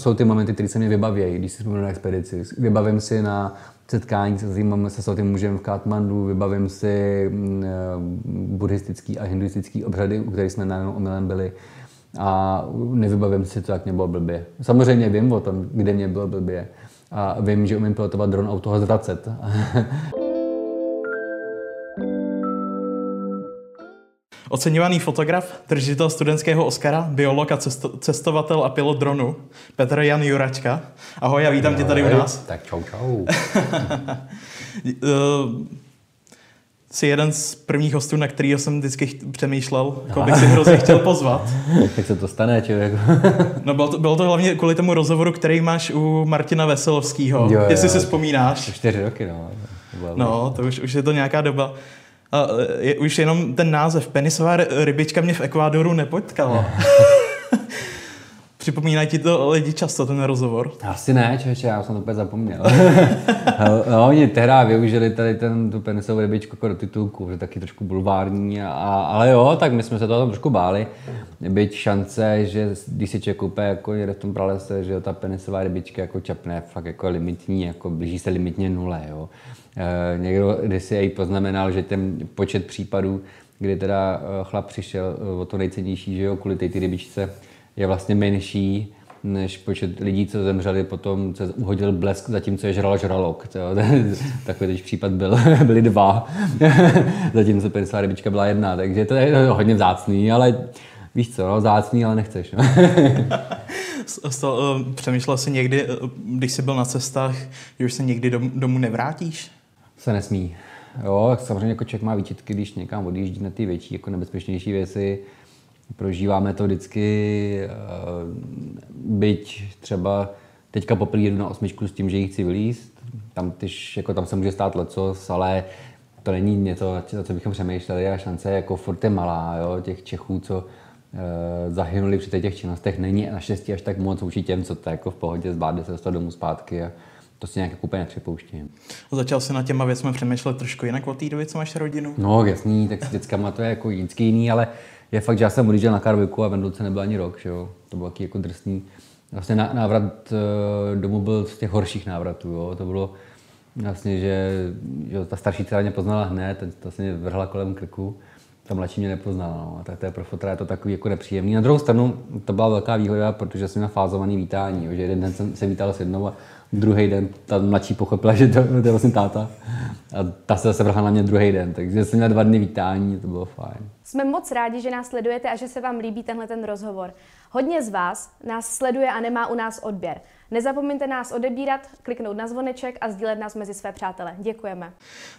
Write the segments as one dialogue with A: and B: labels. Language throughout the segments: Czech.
A: jsou ty momenty, které se mě vybavějí, když si vzpomínám na expedici. Vybavím si na setkání se svým se svatým mužem v Katmandu, vybavím si mm, eh, buddhistický a hinduistický obřady, u kterých jsme najednou omylem byli a nevybavím si to, jak mě bylo blbě. Samozřejmě vím o tom, kde mě bylo blbě a vím, že umím pilotovat dron auto toho zvracet.
B: Oceňovaný fotograf, držitel studentského Oscara, biolog a cesto, cestovatel a pilot dronu, Petr Jan Juračka. Ahoj, já vítám Ahoj, tě tady u nás.
A: Tak čau, čau.
B: Eh, jsi jeden z prvních hostů, na kterého jsem vždycky přemýšlel, jako bych si hrozně chtěl pozvat.
A: Jak se to stane, člověk?
B: no bylo to, bylo to hlavně kvůli tomu rozhovoru, který máš u Martina Veselovského, jestli si vzpomínáš.
A: Čtyři roky, no.
B: No, to už, už je to nějaká doba. A je, už jenom ten název Penisová rybička mě v Ekvádoru nepotkala. Připomínají ti to lidi často, ten rozhovor?
A: Asi ne, člověče, já jsem to úplně zapomněl. no, oni tehdy využili tady ten, tu penisovou rybičku jako do titulku, že taky trošku bulvární, a, ale jo, tak my jsme se toho trošku báli. Byť šance, že když si člověk koupí jako jede v tom pralese, že ta penisová rybička jako čapne fakt jako limitní, jako blíží se limitně nule, jo. E, někdo si jej poznamenal, že ten počet případů, kdy teda eh, chlap přišel eh, o to nejcennější, že jo, kvůli té rybičce, je vlastně menší než počet lidí, co zemřeli potom, co uhodil blesk, zatímco je žral žralok. Takový teď případ byl, byli dva, zatímco pensá rybička byla jedna, takže to je hodně vzácný, ale víš co, no, vzácný, ale nechceš. No.
B: Eh, přemýšlel jsi někdy, eh, když jsi byl na cestách, že už se někdy domů nevrátíš?
A: Se nesmí. Jo, samozřejmě jako člověk má výčitky, když někam odjíždí na ty větší, jako nebezpečnější věci, Prožíváme to vždycky, eh, byť třeba teďka poprvé jdu na osmičku s tím, že ji chci vylíst. Tam, tyž, jako tam se může stát lecos, ale to není něco, na co bychom přemýšleli a šance jako furt je malá. Jo? Těch Čechů, co e, zahynuli při těch činnostech, není naštěstí až tak moc vůči těm, co to jako v pohodě zvládne se dostat domů zpátky. A to si nějak úplně nepřipouštím.
B: Začal si na těma věcmi přemýšlet trošku jinak od té doby, co máš rodinu?
A: No jasný, tak s dětskama to je jako vždycky jiný, ale je fakt, že já jsem odjížděl na Karviku a v Endulce nebyl ani rok, že jo? to bylo taky jako drsný. Vlastně návrat eh, domů byl z těch horších návratů, jo? to bylo vlastně, že, že ta starší dcera mě poznala hned, to se mě vrhla kolem krku, ta mladší mě nepoznala, no. tak to je pro fotra je to takový jako nepříjemný. Na druhou stranu to byla velká výhoda, protože jsem měl fázovaný vítání, jo? že jeden den jsem se vítal s jednou a druhý den ta mladší pochopila, že to, to je vlastně táta. A ta se zase vrhla na mě druhý den, takže jsem měl dva dny vítání, to bylo fajn.
C: Jsme moc rádi, že nás sledujete a že se vám líbí tenhle ten rozhovor. Hodně z vás nás sleduje a nemá u nás odběr. Nezapomeňte nás odebírat, kliknout na zvoneček a sdílet nás mezi své přátele. Děkujeme.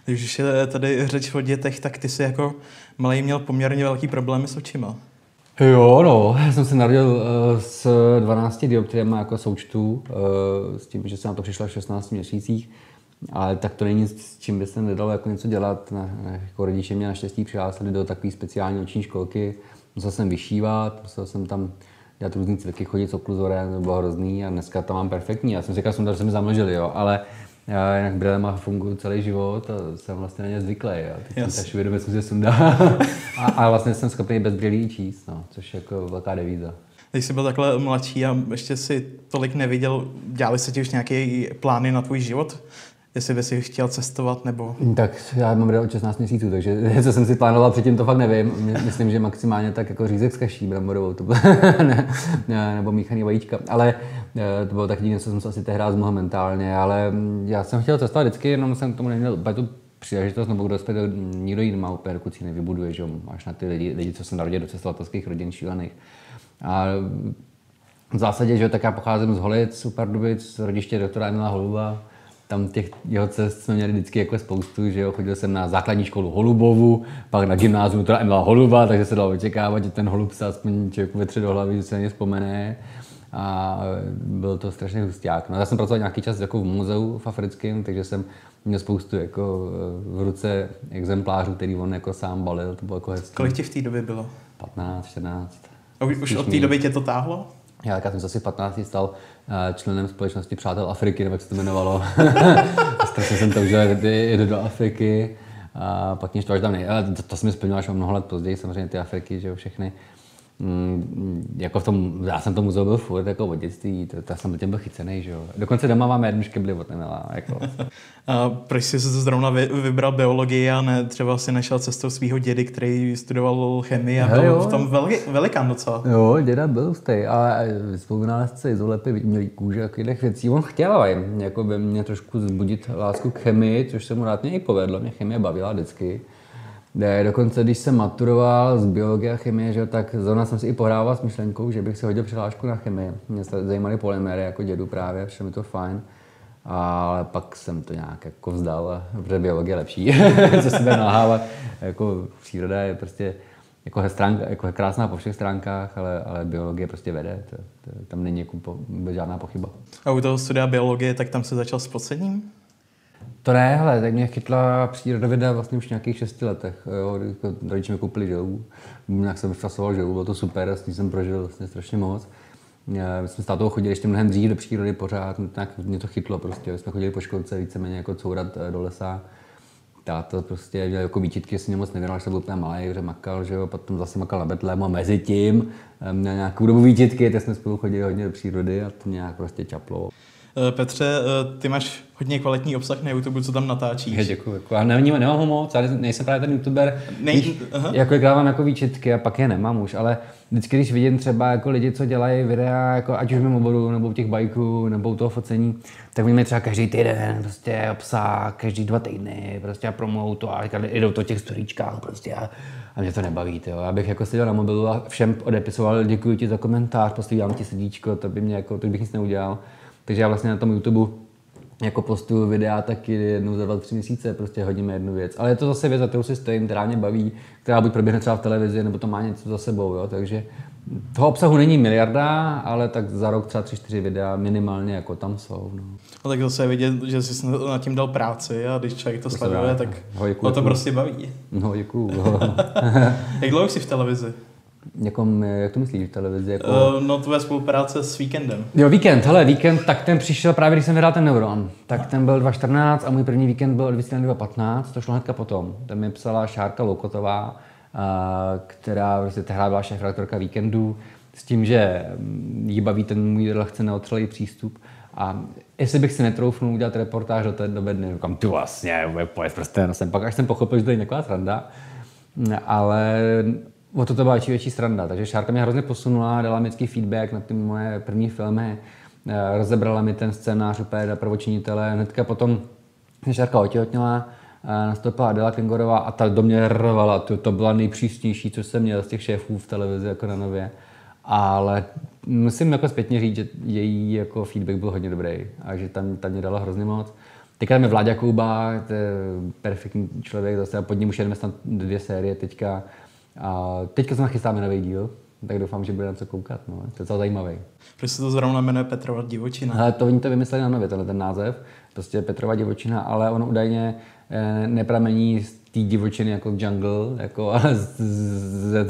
B: Když je tady řeč o dětech, tak ty jsi jako malý měl poměrně velký problémy s očima.
A: Jo, no, já jsem se narodil uh, s 12 dioptriemi jako součtu, uh, s tím, že jsem na to přišla v 16 měsících. Ale tak to není nic, s čím by se nedalo jako něco dělat. Na, jako rodiče mě naštěstí přihlásili do takové speciální oční školky. Musel jsem vyšívat, musel jsem tam dělat různý cviky, chodit s okluzorem, to bylo hrozný a dneska to mám perfektní. Já jsem říkal, že jsem mi zamlžili, jo, ale já jinak brýlema funguji celý život a jsem vlastně na ně zvyklý. Jo. Teď yes. jsem vědomě jsem se sundá a, a, vlastně jsem schopný bez brýlí číst, no, což je jako velká devíza.
B: Když jsi byl takhle mladší a ještě si tolik neviděl, dělali se ti už nějaké plány na tvůj život? jestli by si chtěl cestovat nebo...
A: Tak já mám od 16 měsíců, takže co jsem si plánoval předtím, to fakt nevím. Myslím, že maximálně tak jako řízek s kaší bramborovou, to bylo, ne, ne, nebo míchaný vajíčka. Ale to bylo tak něco, co jsem se asi tehdy zmohl mentálně, ale já jsem chtěl cestovat vždycky, jenom jsem tomu neměl tu příležitost, nebo kdo zpět, nikdo jiný má úplně, si nevybuduje, že máš na ty lidi, lidi co se narodili do cestovatelských rodin šílených. A v zásadě, že tak já pocházím z Holic, Super Dubic, z rodiště doktora Emila Holuba, tam těch jeho cest jsme měli vždycky jako spoustu, že jo, chodil jsem na základní školu Holubovu, pak na gymnázium teda Emila Holuba, takže se dalo očekávat, že ten Holub se aspoň člověk vetře do hlavy, že se na ně vzpomene. A byl to strašně husták. No, já jsem pracoval nějaký čas jako v muzeu v africkém, takže jsem měl spoustu jako v ruce exemplářů, který on jako sám balil, to bylo jako hezký.
B: Kolik ti v té době bylo?
A: 15, 14.
B: A už, už od té doby tě to táhlo?
A: Já, já jsem se asi 15 stal eh, členem společnosti Přátel Afriky, nebo jak se to jmenovalo. Strašně jsem to, že jedu do Afriky. A pak mě štval, že tam nej... to, to, se mi splnilo až o mnoho let později, samozřejmě ty Afriky, že jo, všechny. Mm, jako v tom, já jsem tomu muzeu byl furt jako od dětství, to, to jsem tím byl chycený, že jo. Dokonce doma máme jednu škebli od Emila, jako.
B: A proč jsi zrovna vy, vybral biologii a ne třeba si nešel cestou svého dědy, který studoval chemii a byl v tom veli, velikán docela?
A: Jo, děda byl stej, ale vzpomínal se izolepy, mělý kůže a takových věcí. On chtěl jako by mě trošku zbudit lásku k chemii, což se mu rád i povedlo. Mě chemie bavila vždycky. Ne, dokonce, když jsem maturoval z biologie a chemie, že, tak zrovna jsem si i pohrával s myšlenkou, že bych si hodil přihlášku na chemii. Mě se zajímaly polymery jako dědu právě, přišlo mi to fajn. Ale pak jsem to nějak jako vzdal, protože biologie je lepší, co si bude nalhávat. Jako příroda je prostě jako, stránka, jako krásná po všech stránkách, ale, ale biologie prostě vede, to, to, tam není jako po, žádná pochyba.
B: A u toho studia biologie, tak tam se začal s podsedním?
A: To ne, hele, tak mě chytla přírodověda vlastně už v nějakých šesti letech. Jo, jako rodiče mi koupili želvu, nějak jsem vyfasoval želvu, bylo to super, s tím jsem prožil vlastně strašně moc. My jsme s tátou chodili ještě mnohem dřív do přírody pořád, nějak mě to chytlo prostě, jsme chodili po školce víceméně jako courat eh, do lesa. Táta prostě měl jako výčitky, si mě moc nevěnoval, že jsem byl úplně malý, že makal, že jo, potom zase makal na Betlému a mezi tím eh, měl nějakou dobu výčitky, tak jsme spolu chodili hodně do přírody a to nějak prostě čaplo.
B: Eh, Petře, eh, ty máš hodně kvalitní obsah na YouTube, co tam natáčíš.
A: Děkuji. Jako, já nevím, nemám ho moc, já nejsem právě ten youtuber. Nej, když, jako dávám jako výčitky a pak je nemám už, ale vždycky, když vidím třeba jako lidi, co dělají videa, jako ať už v mém oboru, nebo u těch bajků, nebo u toho focení, tak oni třeba každý týden prostě obsah, každý dva týdny, prostě a promou to a jdou to těch storíčkách prostě a, a mě to nebaví, jo. Já bych jako seděl na mobilu a všem odepisoval, děkuji ti za komentář, posílám ti sedíčko, to by mě jako, to bych nic neudělal. Takže já vlastně na tom YouTube jako postuju videa taky jednou za dva, tři měsíce, prostě hodíme jednu věc. Ale je to zase věc, za kterou si stojím, která mě baví, která buď proběhne třeba v televizi, nebo to má něco za sebou, jo? takže toho obsahu není miliarda, ale tak za rok třeba tři, čtyři videa minimálně jako tam jsou. No.
B: no tak zase je vidět, že jsi na tím dal práci a když člověk to, to sleduje, tak ho, děkuju, to prostě baví.
A: No děkuju.
B: Jak dlouho jsi v televizi?
A: Někom, jak to myslíš televizi? Jako...
B: Uh, no tvoje spolupráce s Víkendem.
A: Jo, Víkend, hele, Víkend, tak ten přišel právě, když jsem vydal ten Neuron. Tak ten byl 2014 a můj první víkend byl od 2015, to šlo hnedka potom. Tam mi psala Šárka Loukotová, která prostě tehdy byla šéf redaktorka Víkendu, s tím, že mm, jí baví ten můj lehce neotřelý přístup. A jestli bych si netroufnul udělat reportáž do té doby, kam ty vlastně, pojď prostě nosem. Pak až jsem pochopil, že to je nějaká sranda, ale o to to byla větší, větší sranda. Takže Šárka mě hrozně posunula, dala mi feedback na ty moje první filmy, eh, rozebrala mi ten scénář úplně do prvočinitele. Hnedka potom Šárka otěhotněla, eh, nastoupila Adela Kengorová a ta do mě rvala. To, to byla nejpřísnější, co jsem měl z těch šéfů v televizi jako na nově. Ale musím jako zpětně říct, že její jako feedback byl hodně dobrý a že tam, tam mě dala hrozně moc. Teďka tam je Vláďa Kouba, to je perfektní člověk, zase a pod ním už jedeme snad dvě série teďka. A teďka se nachystáme nový díl, tak doufám, že bude na co koukat. No. To je docela zajímavý.
B: Proč se to zrovna jmenuje Petrova divočina?
A: Ale to oni to vymysleli na nově, tenhle ten název. Prostě Petrova divočina, ale on údajně eh, nepramení z té divočiny jako jungle, jako, ale z, z,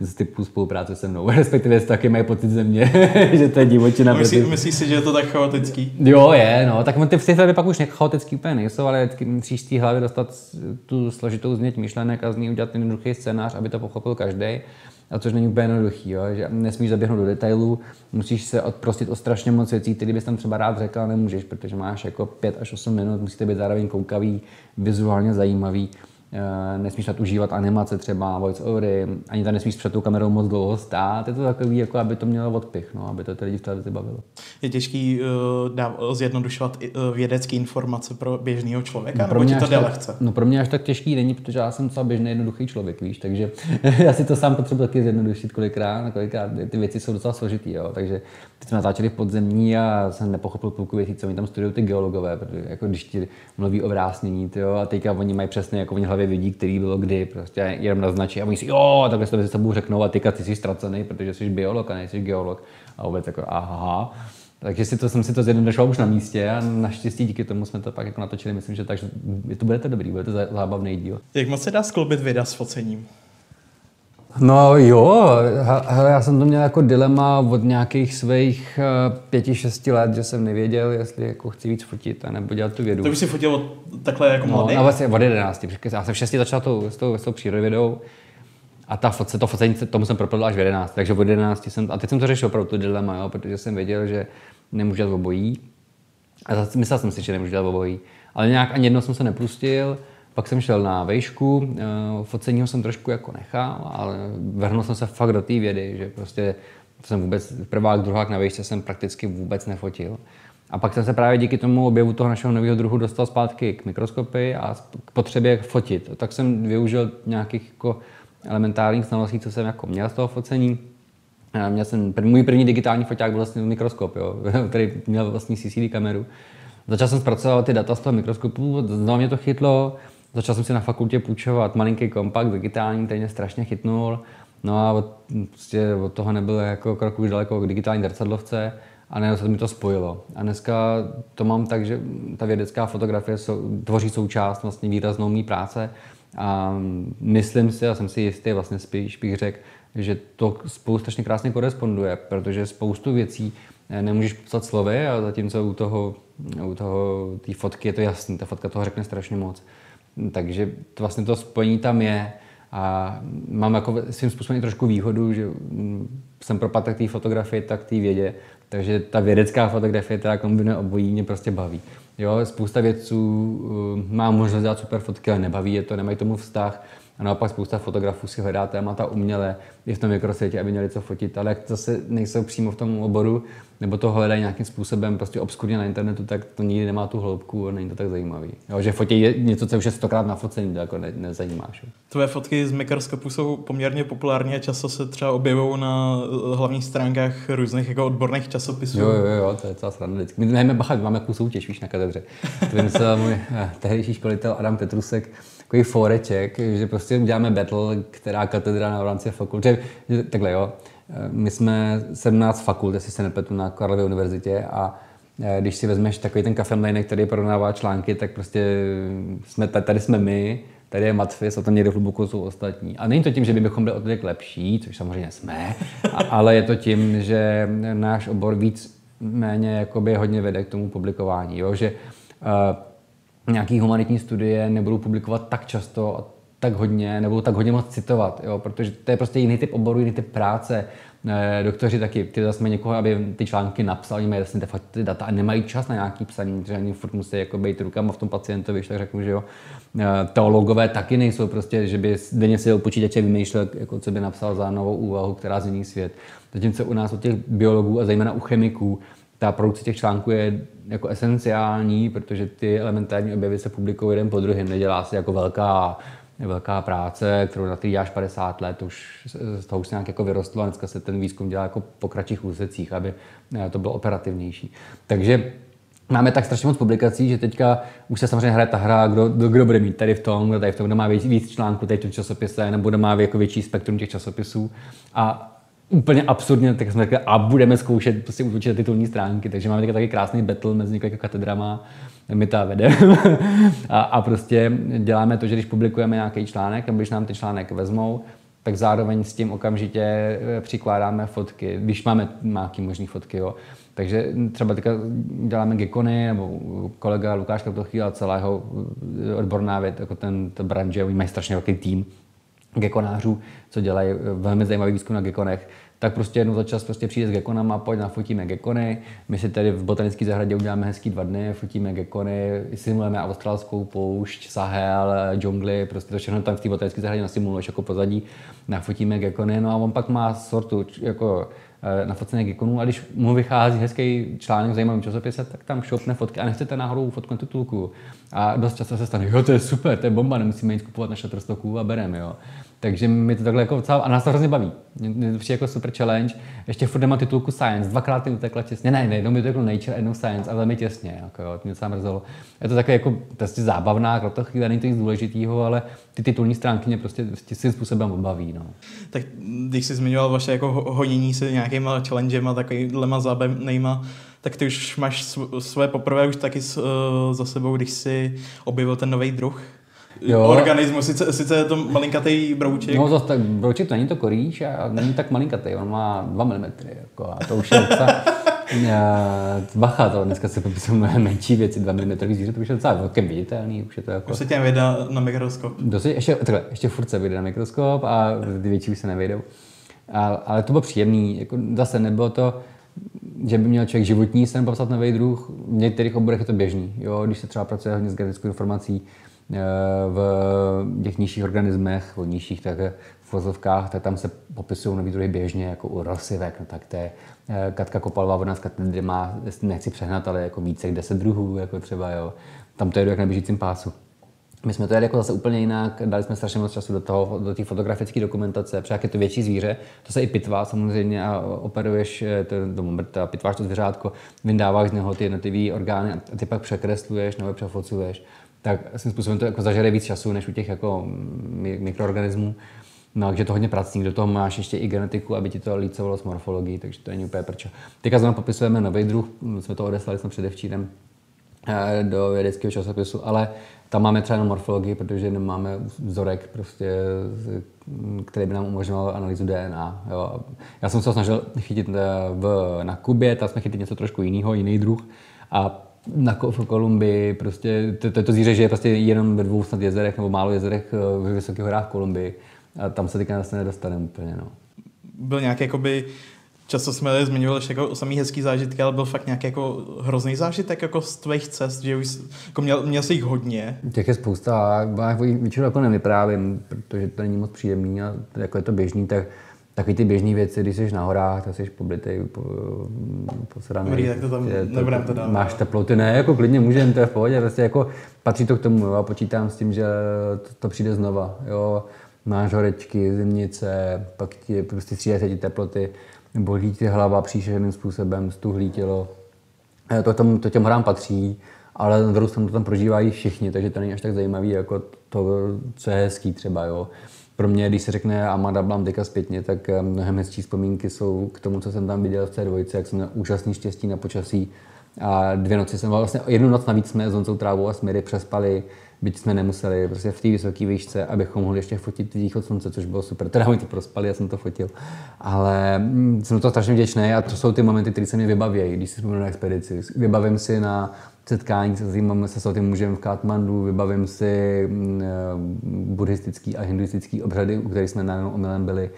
A: z, typu spolupráce se mnou. Respektive z taky mají pocit ze mě, že to je divočina.
B: Myslí, protože... Myslíš si, že je to tak chaotický?
A: Jo, je, no. Tak ty v té hlavě pak už chaotický úplně nejsou, ale musíš z té hlavy dostat tu složitou změť myšlenek a z ní udělat ten jednoduchý scénář, aby to pochopil každý. A což není úplně jednoduchý, jo? že nesmíš zaběhnout do detailů, musíš se odprostit o strašně moc věcí, které bys tam třeba rád řekl, nemůžeš, protože máš jako 5 až 8 minut, musíte být zároveň koukavý, vizuálně zajímavý. Eh, nesmíš užívat animace třeba, voice overy, ani tam nesmíš před tou kamerou moc dlouho stát. Je to takový, jako aby to mělo odpich, no, aby to ty lidi v televizi bavilo.
B: Je těžký uh, dáv, zjednodušovat uh, vědecké informace pro běžného člověka, no, pro nebo ti to jde lehce?
A: No pro mě až tak těžký není, protože já jsem třeba běžný jednoduchý člověk, víš, takže já si to sám potřebuji taky zjednodušit kolikrát, kolikrát ty věci jsou docela složitý, jo, takže teď jsme natáčeli v podzemní a jsem nepochopil půlku věcí, co oni tam studují ty geologové, protože jako když ti mluví o vrásnění, tyjo, a teďka oni mají přesně jako oni hlavě vidí, který bylo kdy, prostě jenom naznačí a oni si, jo, takhle se to sebou řeknou a teďka ty jsi ztracený, protože jsi biolog a nejsi geolog. A vůbec jako, aha. Takže si to, jsem si to zjednodušoval už na místě a naštěstí díky tomu jsme to pak jako natočili. Myslím, že takže to bude to dobrý, bude to zábavný díl.
B: Jak moc se dá skloubit videa s focením?
A: No jo, hele, já jsem to měl jako dilema od nějakých svých eh, pěti, šesti let, že jsem nevěděl, jestli jako chci víc fotit a nebo dělat tu vědu.
B: To už si fotil takhle jako
A: no,
B: mladý?
A: No vlastně od jedenácti, já jsem v šesti začal tou, s tou, s tou přírodovědou A ta foce, to focení, tomu jsem propadl až v 11, takže od 11 jsem, a teď jsem to řešil pro tu dilema, jo, protože jsem věděl, že nemůžu dělat obojí. A myslel jsem si, že nemůžu dělat obojí. Ale nějak ani jedno jsem se nepustil, pak jsem šel na vejšku, eh, focení jsem trošku jako nechal, ale vrhnul jsem se fakt do té vědy, že prostě jsem vůbec prvák, druhák na vejšce jsem prakticky vůbec nefotil. A pak jsem se právě díky tomu objevu toho našeho nového druhu dostal zpátky k mikroskopii a k potřebě fotit. Tak jsem využil nějakých jako elementárních znalostí, co jsem jako měl z toho focení. Já měl jsem, můj první digitální foťák byl vlastně mikroskop, jo, který měl vlastní CCD kameru. Začal jsem zpracovat ty data z toho mikroskopu, znovu mě to chytlo, začal jsem si na fakultě půjčovat malinký kompakt digitální, který mě strašně chytnul. No a od, prostě od toho nebylo jako krok už daleko k digitální zrcadlovce a ne, se mi to spojilo. A dneska to mám tak, že ta vědecká fotografie sou, tvoří součást vlastně výraznou mý práce a myslím si, a jsem si jistý, vlastně spíš bych řekl, že to spolu strašně krásně koresponduje, protože spoustu věcí eh, nemůžeš popsat slovy a zatímco u toho, u toho té fotky je to jasný, ta fotka toho řekne strašně moc. Takže to vlastně to spojení tam je a mám jako svým způsobem i trošku výhodu, že jsem propadl tak té fotografii, tak té vědě, takže ta vědecká fotografie, která kombinuje obojí, mě prostě baví. Jo, spousta vědců uh, má možnost dělat super fotky, ale nebaví je to, nemají tomu vztah. A naopak spousta fotografů si hledá témata uměle i v tom mikrosvětě, aby měli co fotit, ale jak zase nejsou přímo v tom oboru, nebo to hledají nějakým způsobem prostě obskurně na internetu, tak to nikdy nemá tu hloubku a není to tak zajímavý. Jo, že fotí je něco, co už je stokrát na focení, to jako ne, nezajímáš.
B: Tvoje fotky z mikroskopu jsou poměrně populární a často se třeba objevují na eh, hlavních stránkách různých jako odborných časopisů.
A: Jo, jo, jo, to je celá sranda vždycky. My máme, bacha, máme jako soutěž, víš, na katedře. To vymyslel můj eh, tehdejší školitel Adam Petrusek, takový foreček, že prostě děláme battle, která katedra na rámci fakulty. Takhle jo, my jsme 17 fakult, jestli se nepletu, na Karlově univerzitě a eh, když si vezmeš takový ten kafemlejnek, který pronává články, tak prostě jsme, tady jsme my, tady je Matfis a tam někde v hluboku jsou ostatní. A není to tím, že bychom byli o lepší, což samozřejmě jsme, ale je to tím, že náš obor víc méně jakoby hodně vede k tomu publikování. Jo? Že uh, nějaký humanitní studie nebudou publikovat tak často a tak hodně, nebo tak hodně moc citovat, jo, protože to je prostě jiný typ oboru, jiný typ práce. E, doktoři taky, ty zase někoho, aby ty články napsal, oni mají vlastně ty, data a nemají čas na nějaký psaní, že oni furt musí jako být rukama v tom pacientovi, když tak řeknu, že jo. E, teologové taky nejsou prostě, že by denně si počítače vymýšlel, jako co by napsal za novou úvahu, která změní svět. Zatímco u nás, u těch biologů a zejména u chemiků, ta produkce těch článků je jako esenciální, protože ty elementární objevy se publikují jeden po druhém. Nedělá se jako velká velká práce, kterou na děláš 50 let, už z toho už se nějak jako vyrostlo a dneska se ten výzkum dělá jako po kratších úsecích, aby eh, to bylo operativnější. Takže máme tak strašně moc publikací, že teďka už se samozřejmě hraje ta hra, kdo, kdo bude mít tady v tom, kdo tady v tom, kdo má víc, víc článků tady v tom časopise, nebo kdo má jako větší spektrum těch časopisů. A úplně absurdně, tak jsme řekli, a budeme zkoušet prostě útočit titulní stránky, takže máme taky krásný battle mezi několika katedrama my to vedeme. a, a, prostě děláme to, že když publikujeme nějaký článek, nebo když nám ty článek vezmou, tak zároveň s tím okamžitě eh, přikládáme fotky, když máme nějaký možný fotky. Jo. Takže třeba teďka děláme gekony, nebo kolega Lukáš Kratochýl a celého eh, odborná věc, jako ten, ten branže, oni mají strašně velký tým gekonářů, co dělají eh, velmi zajímavý výzkum na gekonech, tak prostě jednou za čas prostě přijde s gekonama, pojď nafotíme gekony. My si tady v botanické zahradě uděláme hezký dva dny, fotíme gekony, simulujeme australskou poušť, Sahel, džungli, prostě to všechno tam v té botanické zahradě nasimuluješ jako pozadí, nafotíme gekony, no a on pak má sortu jako eh, nafocených gekonů a když mu vychází hezký článek v zajímavém časopise, tak tam šopne fotky a nechcete náhodou fotku na titulku. A dost často se stane, jo, to je super, to je bomba, nemusíme jít kupovat na Shutterstocku a bereme, jo. Takže mi to takhle jako docela, a nás to hrozně baví. Mě to přijde jako super challenge. Ještě furt nemám titulku Science, dvakrát mi utekla těsně. Ne, ne, jednou mi to jako Nature, jednou Science, ale velmi těsně. Jako, jo, to mě docela mrzelo. Je to takové jako prostě zábavná, to chvíle není to nic důležitého, ale ty titulní stránky mě prostě tím způsobem obaví. No.
B: Tak když jsi zmiňoval vaše jako honění se nějakýma challengema, takovýhlema zábavnýma, tak ty už máš své poprvé už taky uh, za sebou, když jsi objevil ten nový druh jo. organismu. Sice, sice je to malinkatý brouček.
A: No zase tak brouček to není to koríš a není tak malinkatý, on má 2 mm. Jako, a to už je docela, bacha, to dneska se popisují mnohem menší věci, 2 mm zvíře, to už je docela velké viditelný, už je to jako...
B: Už se tě vyjde na mikroskop.
A: Dosti, ještě, takhle, ještě furt se vyjde na mikroskop a ty větší už se nevyjdou. Ale, ale to bylo příjemný, jako zase nebylo to, že by měl člověk životní sen popsat nový druh, v některých oborech je to běžný. Jo? Když se třeba pracuje hodně s genetickou informací eh, v těch nižších organismech, o nižších, tak v vozovkách, tak tam se popisují nový druhy běžně, jako u rosivek, no tak to je eh, Katka Kopalová od nás katedry má, nechci přehnat, ale jako více jak 10 druhů, jako třeba, jo. Tam to je jak na běžícím pásu. My jsme to jeli jako zase úplně jinak, dali jsme strašně moc času do toho, do té fotografické dokumentace, protože jak je to větší zvíře, to se i pitvá samozřejmě a operuješ eh, to, to mrta, pitváš to zvířátko, vyndáváš z něho ty jednotlivé orgány a ty pak překresluješ nebo přefocuješ, tak svým způsobem to jako zažere víc času než u těch jako mikroorganismů. No, takže to hodně pracní, do toho máš ještě i genetiku, aby ti to lícovalo s morfologií, takže to není úplně prčo. Teďka znovu popisujeme nový druh, jsme to odeslali jsme předevčírem eh, do vědeckého časopisu, ale tam máme třeba jenom morfologii, protože nemáme vzorek, prostě, který by nám umožňoval analýzu DNA. Jo. Já jsem se snažil chytit eh, v, na Kubě, tam jsme chytili něco trošku jiného, jiný druh. A na v Kolumbii prostě to, to, to zvíře žije prostě jenom ve dvou snad jezerech nebo málo jezerech eh, ve Vysokých horách Kolumbii. A tam se teďka zase nedostaneme úplně. No.
B: Byl nějaký jakoby často jsme zmiňovali jako samý hezký zážitky, ale byl fakt nějaký jako hrozný zážitek jako z tvých cest, že už jako měl, měl jsi jich hodně.
A: Těch je spousta a já většinou jako nevyprávím, protože to není moc příjemný a jako je to běžný, tak Taky ty běžné věci, když jsi na horách, tak jsi poblitej, po,
B: posraný. Dobrý, tak to tam prostě to, nebudem to dávat.
A: Máš teploty, ne, jako klidně můžeme, to je v pohodě, prostě jako patří to k tomu, jo, a počítám s tím, že to, to přijde znova, jo. Máš horečky, zimnice, pak ti prostě střídají se ti teploty, bolí ti hlava příšerným způsobem, stuhlí tělo. Eh, to, tom, to těm hrám patří, ale na druhou stranu to tam prožívají všichni, takže to není až tak zajímavý jako to, co je hezký třeba. Jo. Pro mě, když se řekne Amada Blam teďka zpětně, tak eh, mnohem hezčí vzpomínky jsou k tomu, co jsem tam viděl v té dvojice, jak jsem měl úžasný štěstí na počasí. A dvě noci jsem vlastně jednu noc navíc jsme s Honcou Trávou a Smiry přespali byť jsme nemuseli prostě v té vysoké výšce, abychom mohli ještě fotit východ slunce, což bylo super. Teda oni to prospali, já jsem to fotil. Ale mm, jsem to strašně vděčný a to jsou ty momenty, které se mě vybaví, když si vzpomínám na expedici. Vybavím si na setkání se tím, se s tím mužem v Katmandu, vybavím si mm, eh, buddhistický a hinduistický obřady, u kterých jsme najednou omylem byli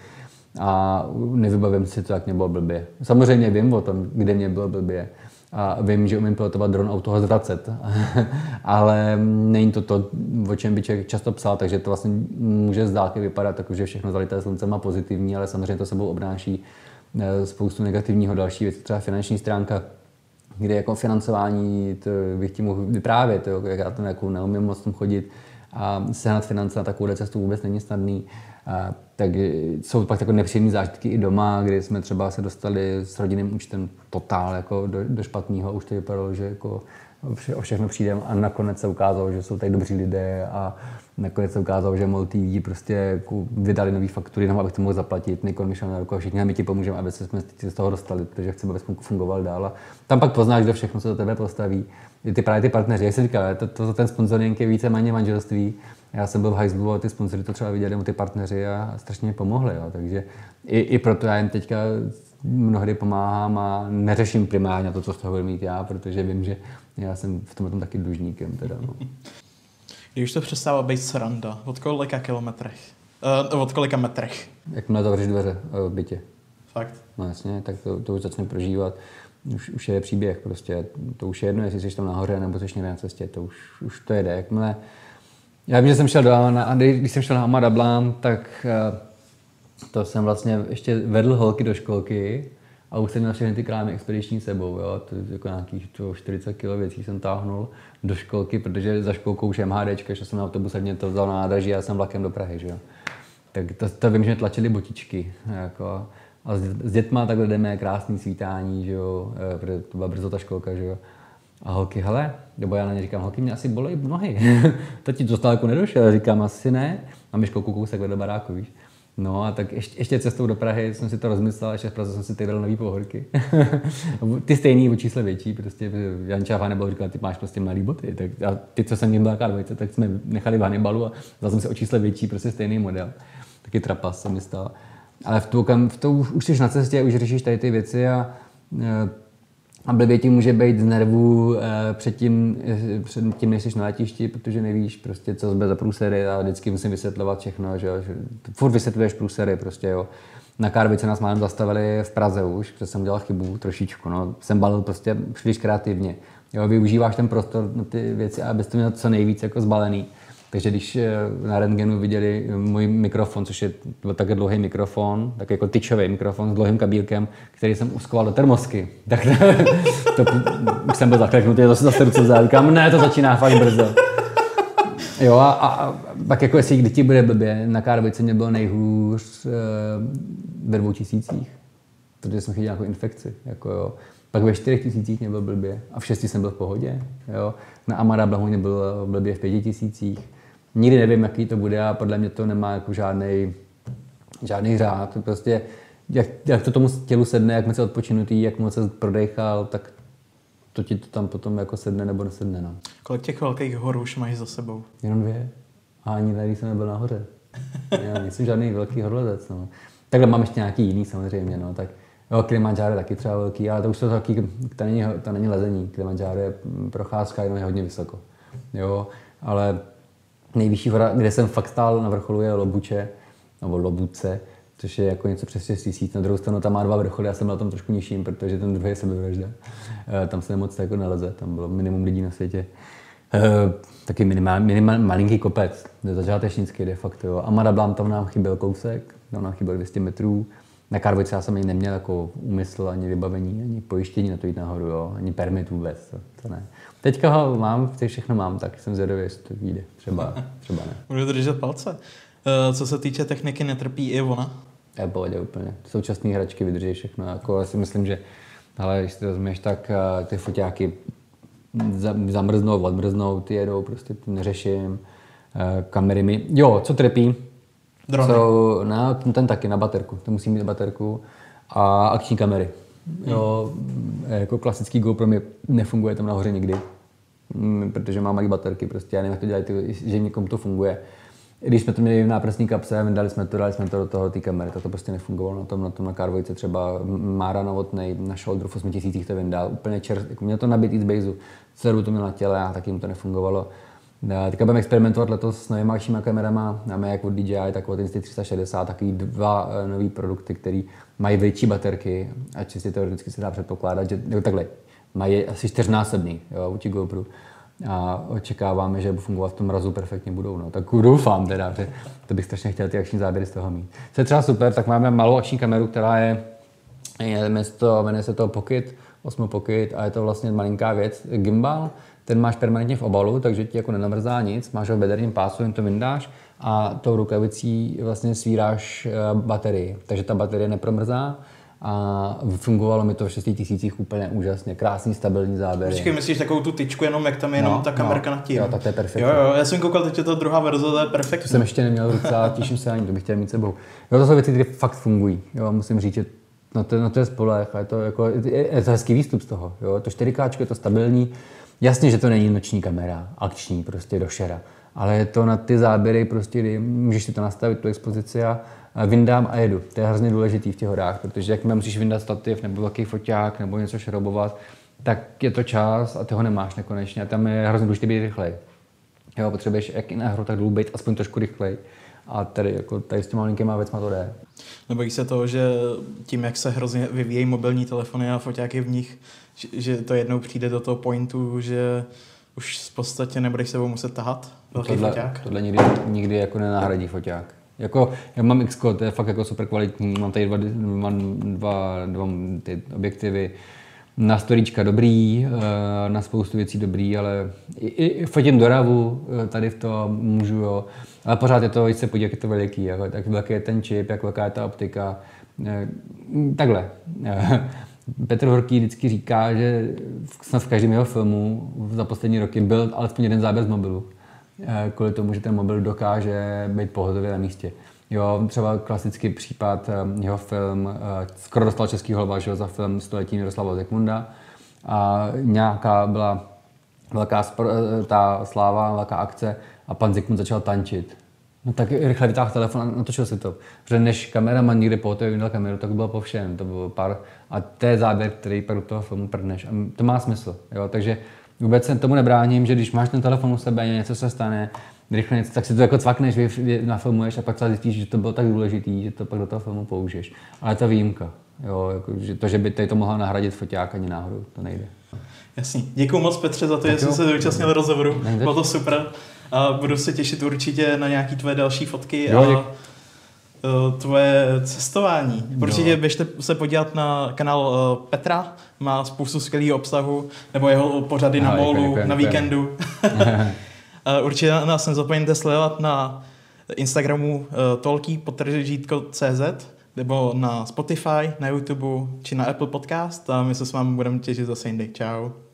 A: a nevybavím si to, jak mě bylo blbě. Samozřejmě vím o tom, kde mě bylo blbě a vím, že umím pilotovat dron a toho zvracet. Ale není to to, o čem by člověk často psal, takže to vlastně může z dálky vypadat jako, že všechno zalité sluncem má pozitivní, ale samozřejmě to sebou obnáší eh, spoustu negativního další věci, třeba finanční stránka, kde jako financování, to bych ti mohl vyprávět, jo, jak já to jako neumím moc tom chodit a sehnat finance na takovou cestu vůbec není snadný. A, tak jsou pak takové nepříjemné zážitky i doma, kdy jsme třeba se dostali s rodinným účtem totál jako do, do špatného. Už to vypadalo, že jako o všechno přijdeme a nakonec se ukázalo, že jsou tady dobří lidé a nakonec se ukázalo, že MOL prostě jako vydali nové faktury, jenom abych to mohl zaplatit. Nikon mi šel na ruku a všichni, my ti pomůžeme, aby jsme z toho dostali, protože chceme, aby fungoval dál. A tam pak poznáš, kdo všechno se do tebe postaví. I ty právě ty partneři, jak jsem říkal, to, to, ten sponsoring je víceméně manželství já jsem byl v hajzlu a ty sponzory to třeba viděli, ty partneři a strašně mi pomohli. Jo. Takže i, i proto já jim teďka mnohdy pomáhám a neřeším primárně to, co z toho budu mít já, protože vím, že já jsem v tom taky dlužníkem. Teda, no.
B: Když to přestává být sranda, od kolika kilometrech? Uh, od kolika metrech?
A: Jakmile zavřeš dveře v bytě.
B: Fakt?
A: No jasně, tak to, to už začne prožívat. Už, už je příběh prostě. To už je jedno, jestli jsi tam nahoře nebo jsi někde na cestě. To už, už to jede. Jakmile já vím, že jsem šel do a když jsem šel na Amada Blám, tak eh, to jsem vlastně ještě vedl holky do školky a už jsem měl všechny ty krámy expediční sebou, jo. To jako nějakých to 40 kg věcí jsem táhnul do školky, protože za školkou už MHD, že jsem na autobuse, mě to vzal na nádraží a jsem vlakem do Prahy, že jo. Tak to, to vím, že tlačili botičky, jako. A s, s dětma takhle jdeme krásný svítání, že jo, eh, protože to byla brzo ta školka, že jo. A holky, hele, nebo já na ně říkám, holky, mě asi bolej nohy. to ti to jako nedošel, říkám, asi ne. A myškou kousek do baráku, víš. No a tak ještě, ještě cestou do Prahy jsem si to rozmyslel, ještě v Praze jsem si teď nový pohorky. ty stejný o čísle větší, prostě Jan Čáva nebo říkal, ty máš prostě malý boty. Tak a ty, co jsem měl byla dvojice, tak jsme nechali v Hannibalu a vzal jsem si o čísle větší, prostě stejný model. Taky trapas se mi stal. Ale v tu, kam, v tu už, už jsi na cestě, už řešíš tady ty věci a e, A blbě ti může být z nervů eh, před tím, eh, před tím, než jsi na letišti, protože nevíš prostě, co zbyt za průsery a vždycky musím vysvětlovat všechno, že, jo, furt vysvětluješ průsery prostě, jo. Na Karvice nás málem zastavili v Praze už, protože jsem dělal chybu trošičku, no. Jsem balil prostě příliš kreativně. Jo, využíváš ten prostor na ty věci, abys to měl co nejvíc jako zbalený. Takže když eh, na rentgenu viděli můj mikrofon, což je také dlouhý mikrofon, tak jako tyčový mikrofon s dlouhým kabílkem, který jsem uskoval do termosky, tak to, to jsem byl zakleknutý, to se zase ruce vzal. Říkám, ne, to začíná fakt brzo. Jo, a, a, pak jako jestli kdy ti bude blbě, na Kárvice mě bylo nejhůř e, ve dvou tisících, protože jsme chytili nějakou infekci. Jako jo. Pak ve čtyřech tisících mě byl blbě a v šesti jsem byl v pohodě. Jo. Na Amara Blahu mě byl blbě v pěti tisících nikdy nevím, jaký to bude a podle mě to nemá jako žádný, žádný řád. Prostě jak, jak, to tomu tělu sedne, jak moc je odpočinutý, jak moc se prodechal, tak to ti to tam potom jako sedne nebo nesedne. No.
B: Kolik těch velkých hor už máš za sebou?
A: Jenom dvě. A ani tady jsem nebyl nahoře. Já nejsem žádný velký horlezec. No. Takhle mám ještě nějaký jiný samozřejmě. No. Tak, jo, Kilimanjaro taky třeba velký, ale to už jsou taky, to není, to není lezení. Kilimanjaro je procházka, jenom je hodně vysoko. Jo, ale nejvyšší hora, kde jsem fakt stál na vrcholu, je Lobuče, nebo Lobuce, což je jako něco přes 6 tisíc. Na druhou stranu tam má dva vrcholy, já jsem na tom trošku nižším, protože ten druhý je sebevražda. E, tam se nemoc jako neleze, tam bylo minimum lidí na světě. E, taky minimál, minimál, malinký kopec, začátečnický de facto. Jo. A Madablám tam nám chyběl kousek, tam nám chyběl 200 metrů. Na Karvice já jsem ani neměl jako úmysl, ani vybavení, ani pojištění na to jít nahoru, jo. ani permit vůbec, to, to ne. Teďka ho mám, teď všechno mám, tak jsem zvědavý, jestli to vyjde. Třeba, třeba ne.
B: Můžu držet palce. Eh, co se týče techniky, netrpí i ona?
A: Je pohodě úplně. Současné hračky vydrží všechno. Jako já si myslím, že ale když to vezmeš, tak eh, ty foťáky zamrznou, odmrznou, ty jedou, prostě neřeším. Eh, kamery mi, jo, co trpí,
B: Drony.
A: jsou, ne, ten, ten taky na baterku, to musí mít baterku a akční kamery. Jo, jako klasický GoPro mi nefunguje tam nahoře nikdy, protože má malé baterky, prostě já nevím, jak to dělají, že někomu to funguje. Když jsme to měli v náprstní kapse, dali jsme to, dali jsme to do toho té kamery, tak to prostě nefungovalo na tom, na tom na Karvojce třeba Mára Novotnej na Shoulder v 8000 to vyndal, úplně čer, jako měl to nabitý z base, celou to měl na těle a taky mu to nefungovalo. Teďka budeme experimentovat letos s novými dalšíma kamerama. Máme jak od DJI, tak od Insta360, takový dva uh, nové produkty, které mají větší baterky a čistě teoreticky se dá předpokládat, že takhle, mají asi čtyřnásobný jo, vůči GoPro a očekáváme, že fungovat v tom mrazu perfektně budou. No. Tak doufám teda, že to bych strašně chtěl ty akční záběry z toho mít. Co je třeba super, tak máme malou akční kameru, která je, je město, jmenuje se to Pocket, Osmo Pocket a je to vlastně malinká věc, gimbal, ten máš permanentně v obalu, takže ti jako nenamrzá nic, máš ho v bederním pásu, jen to vyndáš a tou rukavicí vlastně svíráš eh, baterii, takže ta baterie nepromrzá a fungovalo mi to v 6 tisících úplně úžasně, krásný, stabilní záběr.
B: Počkej, myslíš takovou tu tyčku, jenom jak tam je jenom no, ta kamerka
A: no,
B: nad tím?
A: Jo, tak to je perfektní.
B: Jo, jo, já jsem koukal, teď je to druhá verze, to je perfektní.
A: To jsem ještě neměl ruce a těším se ani, to bych chtěl mít sebou. Jo, to jsou věci, které fakt fungují. Jo, musím říct, že no to, no to je spolech a je to, jako, je, je to hezký výstup z toho. Jo. To 4K je to stabilní, Jasně, že to není noční kamera, akční, prostě do šera, ale je to na ty záběry, prostě, kdy můžeš si to nastavit, tu expozici a vyndám a jedu. To je hrozně důležitý v těch horách, protože jak musíš vyndat stativ nebo velký foťák nebo něco šrobovat, tak je to čas a ty ho nemáš nekonečně a tam je hrozně důležité být rychlej. Jo, potřebuješ jak i nahoru, tak dolů být aspoň trošku rychlej. A tady, jako, tady s těma malinkýma věcma to jde.
B: Nebojí se toho, že tím, jak se hrozně vyvíjejí mobilní telefony a foťáky v nich, že to jednou přijde do toho pointu, že už v podstatě nebudeš sebou muset tahat velký
A: tohle,
B: foťák?
A: Tohle nikdy, nikdy jako nenahradí foťák. Jako, já mám X, to je fakt jako super kvalitní, mám tady dva, mám dva, dva ty objektivy, na storíčka dobrý, eh, na spoustu věcí dobrý, ale i, i fotím doravu, eh, tady v tom můžu, jo. Ale pořád je to, když se podívat, jak je to veliký, jako, tak velký je ten čip, jak velká je ta optika. Eh, takhle. Petr Horký vždycky říká, že snad v každém jeho filmu za poslední roky byl alespoň jeden záběr z mobilu. Kvůli tomu, že ten mobil dokáže být pohotově na místě. Jo, třeba klasický případ, jeho film, skoro dostal český holva, že za film Století Miroslava Zekmunda. A nějaká byla velká ta sláva, velká akce a pan Zikmund začal tančit. No tak rychle vytáhl telefon a natočil si to. Protože než kameraman někde po té vyndal kameru, tak bylo po všem. To bylo pár, a to je záběr, který pak do toho filmu prdneš. A to má smysl. Jo? Takže vůbec se tomu nebráním, že když máš ten telefon u sebe, něco se stane, rychle něco, tak si to jako cvakneš, vy, vy nafilmuješ a pak třeba zjistíš, že to bylo tak důležitý, že to pak do toho filmu použiješ. Ale to výjimka. Jo, jako, že to, že by tady to mohla nahradit foťák ani náhodou, to nejde.
B: Jasný. Děkuji moc Petře za to, že jsi se zúčastnil rozhovoru. Bylo to super. A budu se těšit určitě na nějaký tvoje další fotky jo, a tvoje cestování. Určitě jo. běžte se podívat na kanál e, Petra, má spoustu skvělého obsahu, nebo jeho pořady Aha, na molu, na víkendu. Určitě nás nezapomeňte sledovat na Instagramu tolký CZ nebo na Spotify, na YouTube či na Apple Podcast a my se s vámi budeme těšit zase jindy. Ciao.